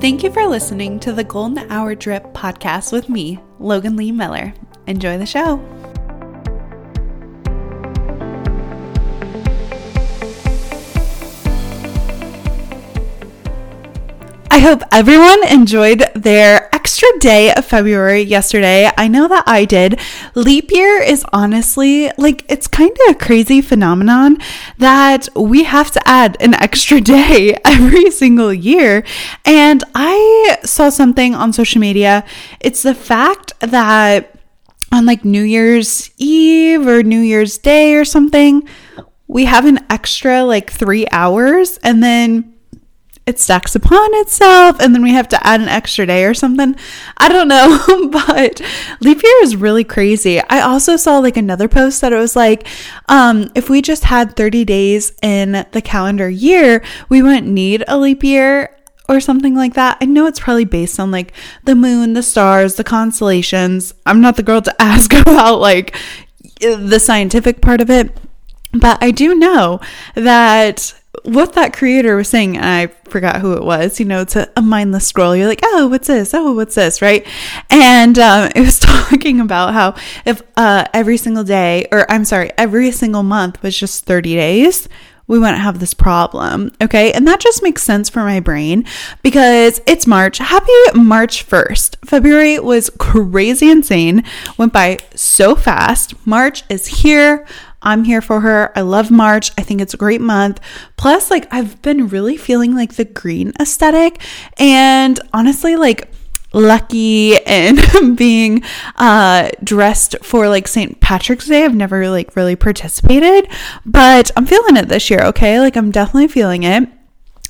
Thank you for listening to the Golden Hour Drip podcast with me, Logan Lee Miller. Enjoy the show. I hope everyone enjoyed their extra day of February yesterday. I know that I did. Leap year is honestly like it's kind of a crazy phenomenon that we have to add an extra day every single year. And I saw something on social media. It's the fact that on like New Year's Eve or New Year's Day or something, we have an extra like three hours and then it stacks upon itself and then we have to add an extra day or something. I don't know, but leap year is really crazy. I also saw like another post that it was like um if we just had 30 days in the calendar year, we wouldn't need a leap year or something like that. I know it's probably based on like the moon, the stars, the constellations. I'm not the girl to ask about like the scientific part of it, but I do know that what that creator was saying, I forgot who it was, you know, it's a, a mindless scroll. You're like, oh, what's this? Oh, what's this? Right. And um, it was talking about how if uh, every single day, or I'm sorry, every single month was just 30 days, we wouldn't have this problem. Okay. And that just makes sense for my brain because it's March. Happy March 1st. February was crazy insane, went by so fast. March is here. I'm here for her. I love March. I think it's a great month. Plus, like, I've been really feeling like the green aesthetic. And honestly, like, lucky and being uh dressed for like St. Patrick's Day. I've never like really participated, but I'm feeling it this year, okay? Like I'm definitely feeling it.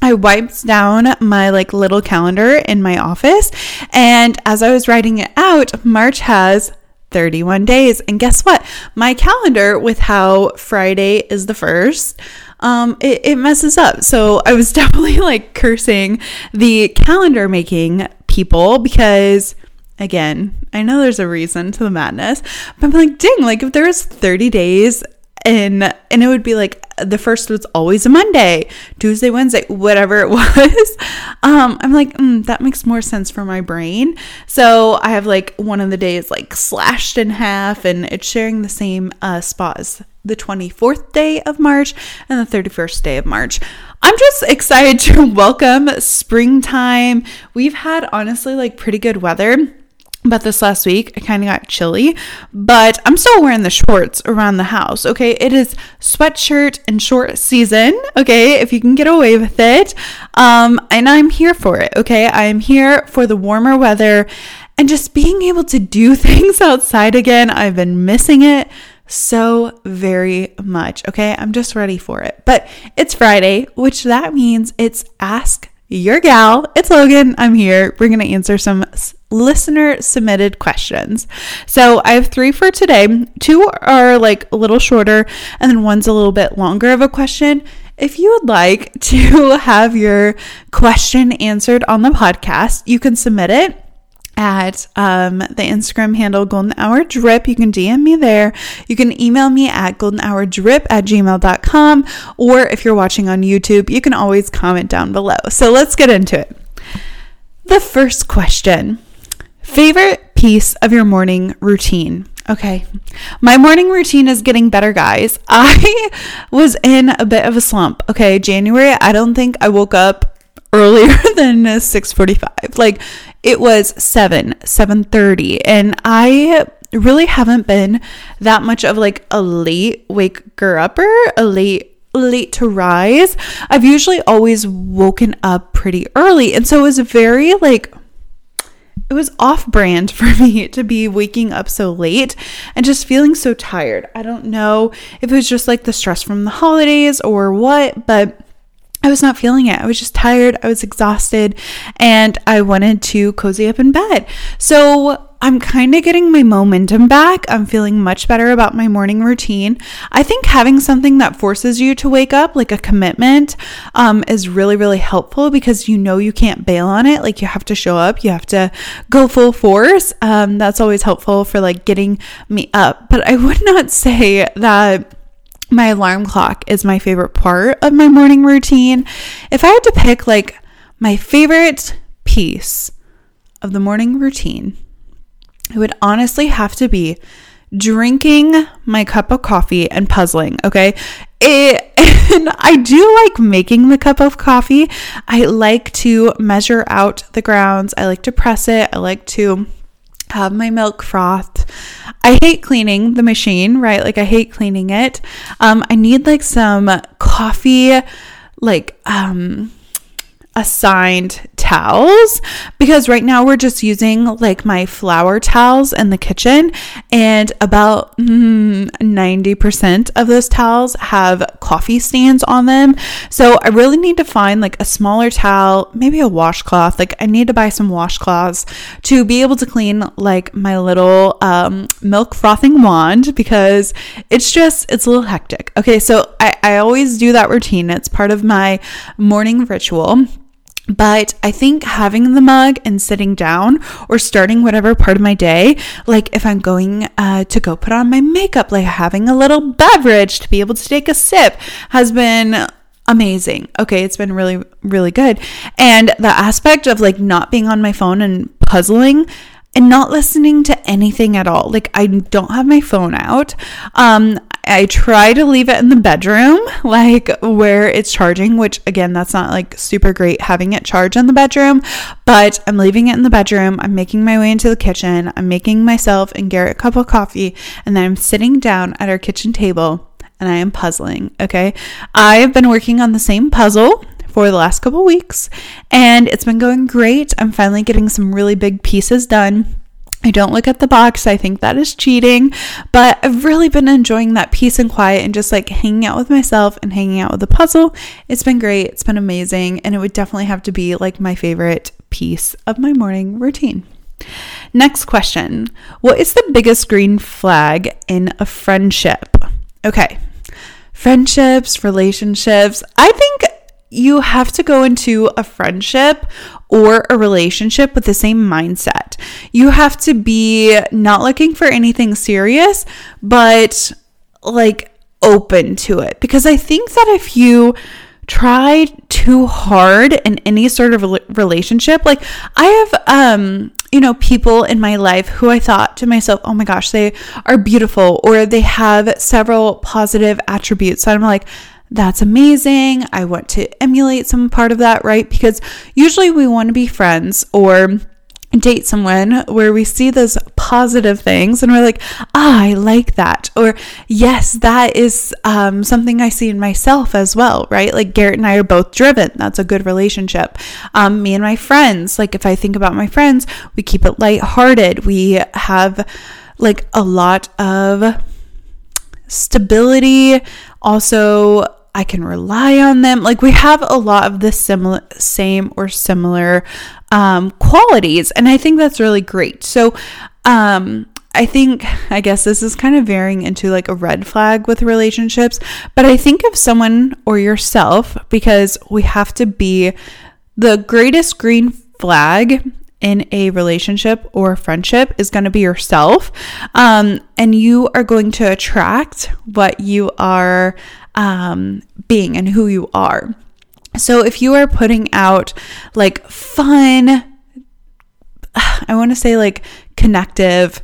I wiped down my like little calendar in my office and as I was writing it out, March has 31 days. And guess what? My calendar with how Friday is the first, um, it, it messes up. So I was definitely like cursing the calendar making people because again, I know there's a reason to the madness, but I'm like, dang, like if there was 30 days and and it would be like the first was always a Monday, Tuesday, Wednesday, whatever it was. Um, I'm like, mm, that makes more sense for my brain. So I have like one of the days like slashed in half, and it's sharing the same uh, spot as the 24th day of March and the 31st day of March. I'm just excited to welcome springtime. We've had honestly like pretty good weather but this last week, it kind of got chilly, but I'm still wearing the shorts around the house. Okay. It is sweatshirt and short season. Okay. If you can get away with it. Um, and I'm here for it. Okay. I am here for the warmer weather and just being able to do things outside again. I've been missing it so very much. Okay. I'm just ready for it. But it's Friday, which that means it's Ask Your Gal. It's Logan. I'm here. We're going to answer some listener submitted questions. So I have three for today. Two are like a little shorter, and then one's a little bit longer of a question. If you would like to have your question answered on the podcast, you can submit it at um, the Instagram handle Golden Hour Drip. You can DM me there. You can email me at goldenhourdrip at gmail.com. Or if you're watching on YouTube, you can always comment down below. So let's get into it. The first question Favorite piece of your morning routine? Okay. My morning routine is getting better, guys. I was in a bit of a slump. Okay, January, I don't think I woke up earlier than 6:45. Like it was 7, 7:30 and I really haven't been that much of like a late waker upper, a late late to rise. I've usually always woken up pretty early. And so it was very like it was off brand for me to be waking up so late and just feeling so tired. I don't know if it was just like the stress from the holidays or what, but I was not feeling it. I was just tired. I was exhausted and I wanted to cozy up in bed. So I'm kind of getting my momentum back. I'm feeling much better about my morning routine. I think having something that forces you to wake up, like a commitment, um, is really, really helpful because you know you can't bail on it. Like you have to show up, you have to go full force. Um, that's always helpful for like getting me up. But I would not say that my alarm clock is my favorite part of my morning routine. If I had to pick like my favorite piece of the morning routine, it would honestly have to be drinking my cup of coffee and puzzling, okay? It, and I do like making the cup of coffee. I like to measure out the grounds. I like to press it. I like to have my milk frothed. I hate cleaning the machine, right? Like I hate cleaning it. Um, I need like some coffee, like um, assigned towels because right now we're just using like my flower towels in the kitchen and about mm, 90% of those towels have coffee stains on them. So i really need to find like a smaller towel maybe a washcloth. Like i need to buy some washcloths to be able to clean like my little um, milk frothing wand because it's just it's a little hectic. Okay so I, I always do that routine. It's part of my morning ritual but I think having the mug and sitting down or starting whatever part of my day, like if I'm going uh, to go put on my makeup, like having a little beverage to be able to take a sip, has been amazing. Okay, it's been really, really good. And the aspect of like not being on my phone and puzzling and not listening to anything at all. Like I don't have my phone out. Um, I try to leave it in the bedroom, like where it's charging, which again, that's not like super great having it charge in the bedroom, but I'm leaving it in the bedroom. I'm making my way into the kitchen. I'm making myself and Garrett a cup of coffee, and then I'm sitting down at our kitchen table and I am puzzling. Okay. I have been working on the same puzzle for the last couple weeks and it's been going great. I'm finally getting some really big pieces done. I don't look at the box. I think that is cheating, but I've really been enjoying that peace and quiet and just like hanging out with myself and hanging out with the puzzle. It's been great. It's been amazing. And it would definitely have to be like my favorite piece of my morning routine. Next question What is the biggest green flag in a friendship? Okay, friendships, relationships. I think you have to go into a friendship or a relationship with the same mindset. You have to be not looking for anything serious, but like open to it. Because I think that if you try too hard in any sort of relationship, like I have, um, you know, people in my life who I thought to myself, oh my gosh, they are beautiful or they have several positive attributes. And I'm like, that's amazing. I want to emulate some part of that, right? Because usually we want to be friends or date someone where we see those positive things and we're like, ah, I like that. Or, yes, that is um, something I see in myself as well, right? Like Garrett and I are both driven. That's a good relationship. Um, me and my friends, like if I think about my friends, we keep it lighthearted. We have like a lot of stability. Also, I can rely on them. Like we have a lot of the similar, same or similar um, qualities, and I think that's really great. So, um, I think, I guess this is kind of varying into like a red flag with relationships, but I think of someone or yourself because we have to be the greatest green flag in a relationship or friendship is going to be yourself. Um, and you are going to attract what you are um, being and who you are. So if you are putting out like fun, I want to say like connective,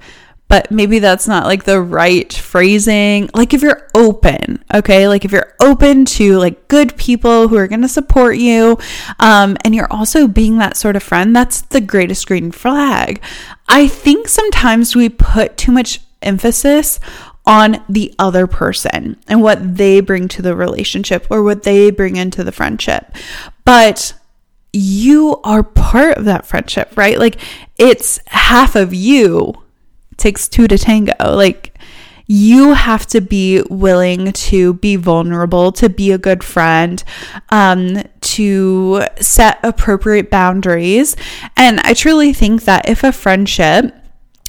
but maybe that's not like the right phrasing. Like if you're open, okay? Like if you're open to like good people who are going to support you, um, and you're also being that sort of friend, that's the greatest green flag. I think sometimes we put too much emphasis on the other person and what they bring to the relationship or what they bring into the friendship. But you are part of that friendship, right? Like it's half of you takes two to tango. Like you have to be willing to be vulnerable, to be a good friend, um, to set appropriate boundaries. And I truly think that if a friendship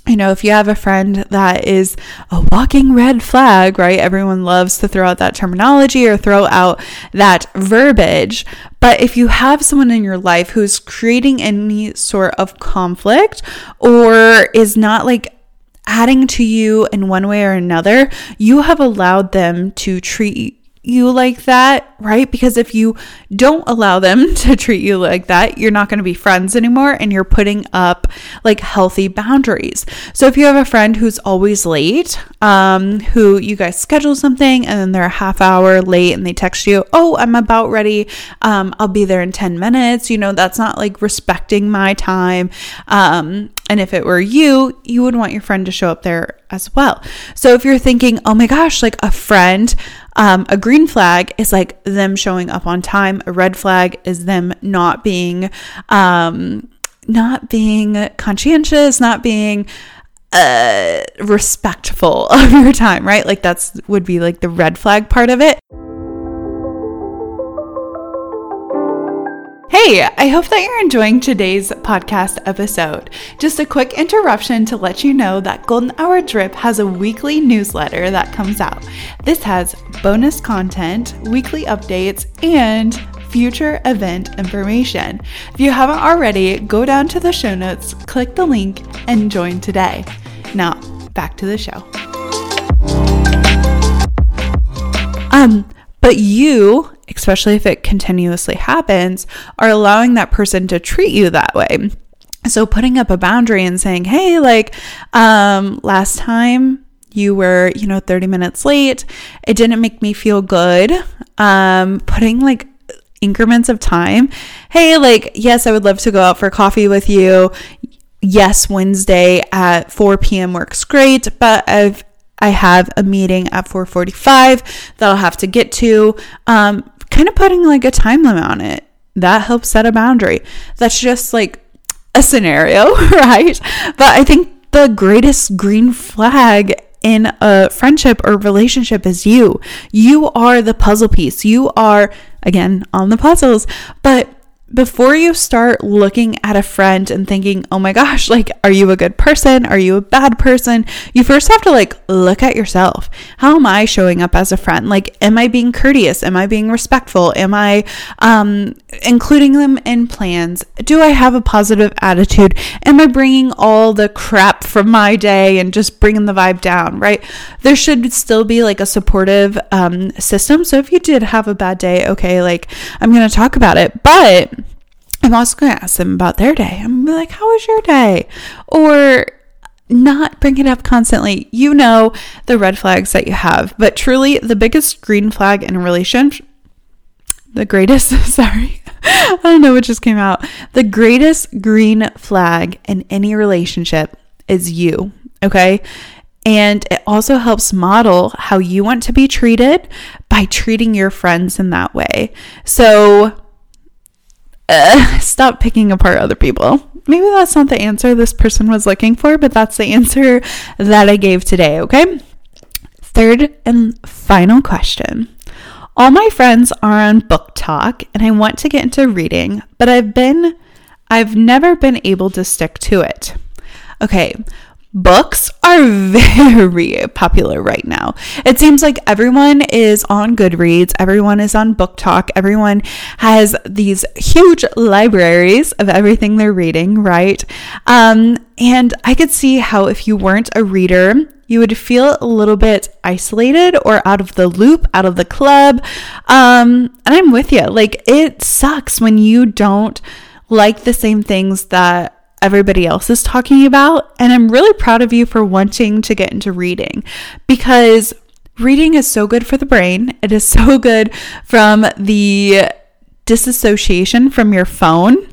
you know, if you have a friend that is a walking red flag, right? Everyone loves to throw out that terminology or throw out that verbiage. But if you have someone in your life who's creating any sort of conflict or is not like adding to you in one way or another, you have allowed them to treat you like that, right? Because if you don't allow them to treat you like that, you're not going to be friends anymore and you're putting up like healthy boundaries. So if you have a friend who's always late, um, who you guys schedule something and then they're a half hour late and they text you, oh, I'm about ready. Um, I'll be there in 10 minutes. You know, that's not like respecting my time. Um, and if it were you, you would want your friend to show up there as well. So if you're thinking, oh my gosh, like a friend, um, a green flag is like them showing up on time. A red flag is them not being, um, not being conscientious, not being uh, respectful of your time, right? Like that's would be like the red flag part of it. Hey, I hope that you're enjoying today's podcast episode. Just a quick interruption to let you know that Golden Hour Drip has a weekly newsletter that comes out. This has bonus content, weekly updates, and future event information. If you haven't already, go down to the show notes, click the link, and join today. Now, back to the show. Um, but you, especially if it continuously happens, are allowing that person to treat you that way. So putting up a boundary and saying, "Hey, like um last time you were, you know, 30 minutes late. It didn't make me feel good." Um putting like increments of time. Hey, like yes, I would love to go out for coffee with you. Yes, Wednesday at 4 p.m. works great, but I've I have a meeting at 4:45 that I'll have to get to. Um, kind of putting like a time limit on it. That helps set a boundary. That's just like a scenario, right? But I think the greatest green flag in a friendship or relationship is you. You are the puzzle piece. You are, again, on the puzzles, but before you start looking at a friend and thinking, oh my gosh, like, are you a good person? Are you a bad person? You first have to like look at yourself. How am I showing up as a friend? Like, am I being courteous? Am I being respectful? Am I um, including them in plans? Do I have a positive attitude? Am I bringing all the crap from my day and just bringing the vibe down, right? There should still be like a supportive um, system. So if you did have a bad day, okay, like, I'm going to talk about it. But I'm also going to ask them about their day. I'm like, how was your day? Or not bring it up constantly. You know the red flags that you have, but truly the biggest green flag in a relationship, the greatest, sorry, I don't know what just came out. The greatest green flag in any relationship is you, okay? And it also helps model how you want to be treated by treating your friends in that way. So, uh, stop picking apart other people. Maybe that's not the answer this person was looking for, but that's the answer that I gave today, okay? Third and final question. All my friends are on BookTok and I want to get into reading, but I've been I've never been able to stick to it. Okay, Books are very popular right now. It seems like everyone is on Goodreads, everyone is on BookTok, everyone has these huge libraries of everything they're reading, right? Um, and I could see how if you weren't a reader, you would feel a little bit isolated or out of the loop, out of the club. Um, and I'm with you. Like, it sucks when you don't like the same things that everybody else is talking about. And I'm really proud of you for wanting to get into reading because reading is so good for the brain. It is so good from the disassociation from your phone.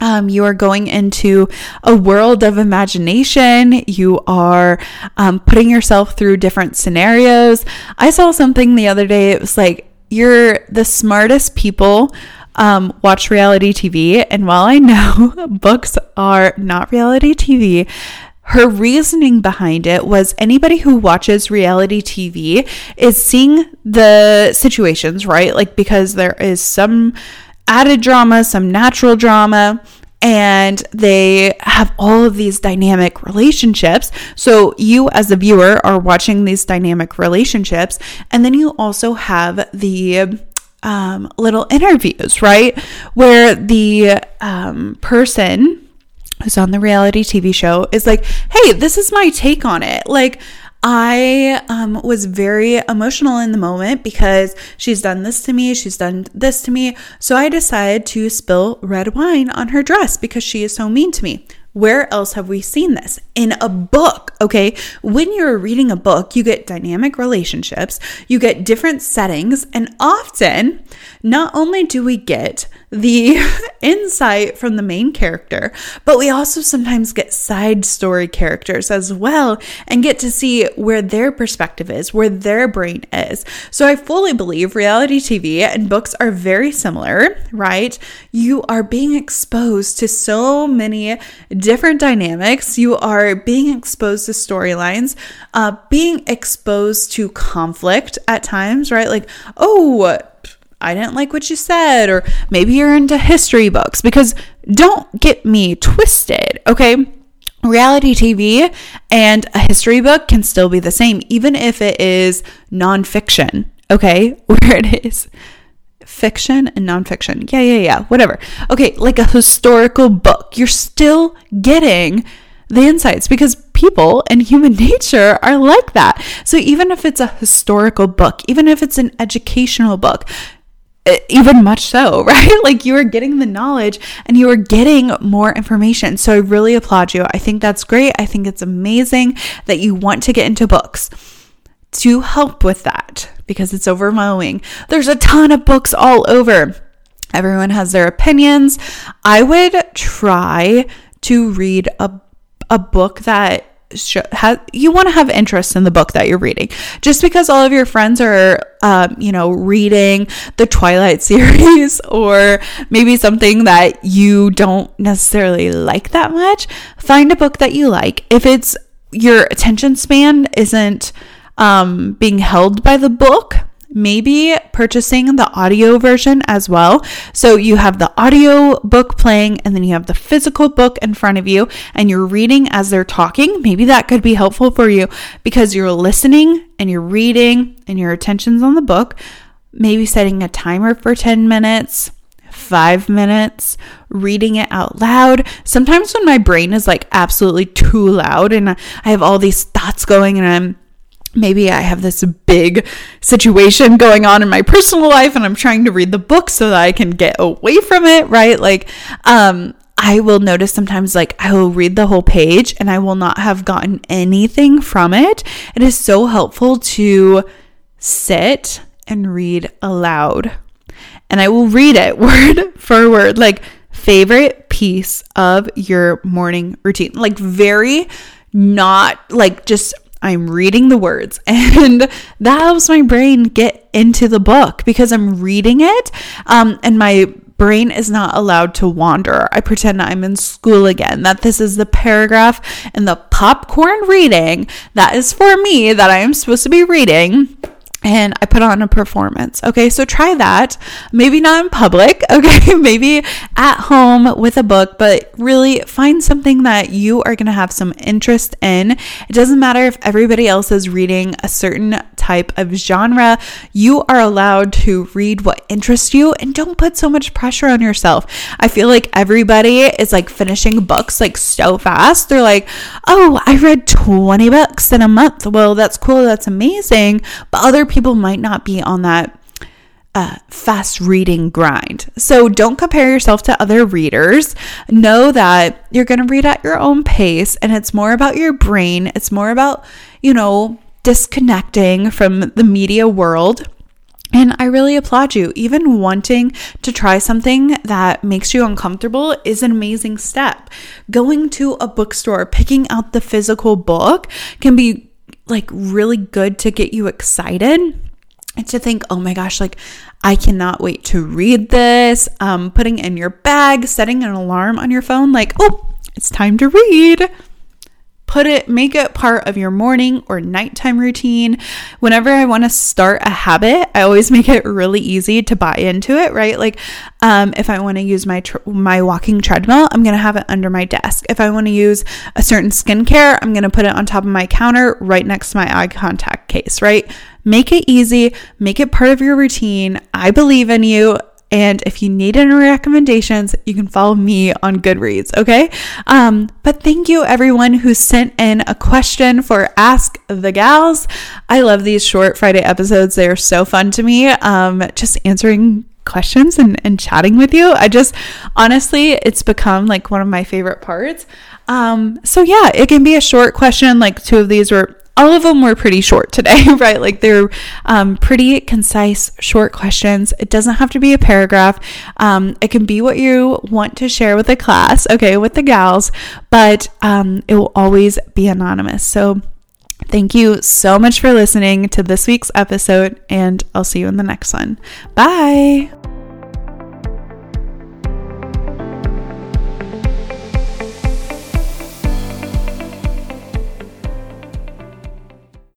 Um, you are going into a world of imagination. You are um, putting yourself through different scenarios. I saw something the other day. It was like, you're the smartest people um, watch reality TV. And while I know books are not reality TV, her reasoning behind it was anybody who watches reality TV is seeing the situations, right? Like, because there is some added drama, some natural drama, and they have all of these dynamic relationships. So, you as a viewer are watching these dynamic relationships, and then you also have the um, little interviews, right? Where the um, person who's on the reality TV show is like, hey, this is my take on it. Like, I um, was very emotional in the moment because she's done this to me, she's done this to me. So I decided to spill red wine on her dress because she is so mean to me. Where else have we seen this? In a book, okay? When you're reading a book, you get dynamic relationships, you get different settings, and often, not only do we get the insight from the main character, but we also sometimes get side story characters as well and get to see where their perspective is, where their brain is. So I fully believe reality TV and books are very similar, right? You are being exposed to so many different dynamics, you are being exposed to storylines, uh, being exposed to conflict at times, right? Like, oh, I didn't like what you said, or maybe you're into history books, because don't get me twisted, okay? Reality TV and a history book can still be the same, even if it is nonfiction, okay? Where it is fiction and nonfiction. Yeah, yeah, yeah, whatever. Okay, like a historical book, you're still getting the insights because people and human nature are like that. So even if it's a historical book, even if it's an educational book, even much so, right? Like you are getting the knowledge and you are getting more information. So I really applaud you. I think that's great. I think it's amazing that you want to get into books to help with that because it's overwhelming. There's a ton of books all over. Everyone has their opinions. I would try to read a a book that have, you want to have interest in the book that you're reading. Just because all of your friends are, um, you know, reading the Twilight series or maybe something that you don't necessarily like that much, find a book that you like. If it's your attention span isn't um, being held by the book, maybe purchasing the audio version as well. So you have the audio book playing and then you have the physical book in front of you and you're reading as they're talking. Maybe that could be helpful for you because you're listening and you're reading and your attention's on the book. Maybe setting a timer for 10 minutes. Five minutes reading it out loud. Sometimes when my brain is like absolutely too loud and I have all these thoughts going and I'm maybe I have this big situation going on in my personal life and I'm trying to read the book so that I can get away from it, right? Like, um, I will notice sometimes like I will read the whole page and I will not have gotten anything from it. It is so helpful to sit and read aloud. And I will read it word for word, like favorite piece of your morning routine. Like very not like just I'm reading the words, and that helps my brain get into the book because I'm reading it, um, and my brain is not allowed to wander. I pretend I'm in school again, that this is the paragraph and the popcorn reading that is for me that I am supposed to be reading and I put on a performance. Okay, so try that. Maybe not in public, okay, maybe at home with a book, but really find something that you are to have some interest in. It doesn't matter if everybody else is reading a certain type of genre, you are allowed to read what interests you and don't put so much pressure on yourself. I feel like everybody is like finishing books like so fast. They're like, oh, I read 20 books in a month. Well, that's cool, that's amazing, but other people might not be on that uh, fast reading grind. So don't compare yourself to other readers. Know that you're going to read at your own pace and it's more about your brain. It's more about, you know, disconnecting from the media world. And I really applaud you. Even wanting to try something that makes you uncomfortable is an amazing step. Going to a bookstore, picking out the physical book can be like really good to get you excited and to think, oh my gosh, like I cannot wait to read this. Um, putting in your bag, setting an alarm on your phone, like, oh, it's time to read put it make it part of your morning or nighttime routine. Whenever i want to start a habit i always make it really easy to buy into it right? Like um, if i want to use my tr- my walking treadmill i'm to have it under my desk. If i want to use a certain skincare i'm to put it on top of my counter right next to my eye contact case right? Make it easy make it part of your routine. I believe in you And if you need any recommendations, you can follow me on Goodreads, okay? Um, but thank you everyone who sent in a question for Ask the Gals. I love these short Friday episodes. They are so fun to me. Um, just answering questions and, and chatting with you. I just honestly, it's become like one of my favorite parts. Um, so yeah, it can be a short question. Like two of these were all of them were pretty short today, right? Like they're um, pretty concise, short questions. It doesn't have to be a paragraph. Um, it can be what you want to share with the class, okay, with the gals, but um, it will always be anonymous. So Thank you so much for listening to this week's episode, and I'll see you in the next one. Bye.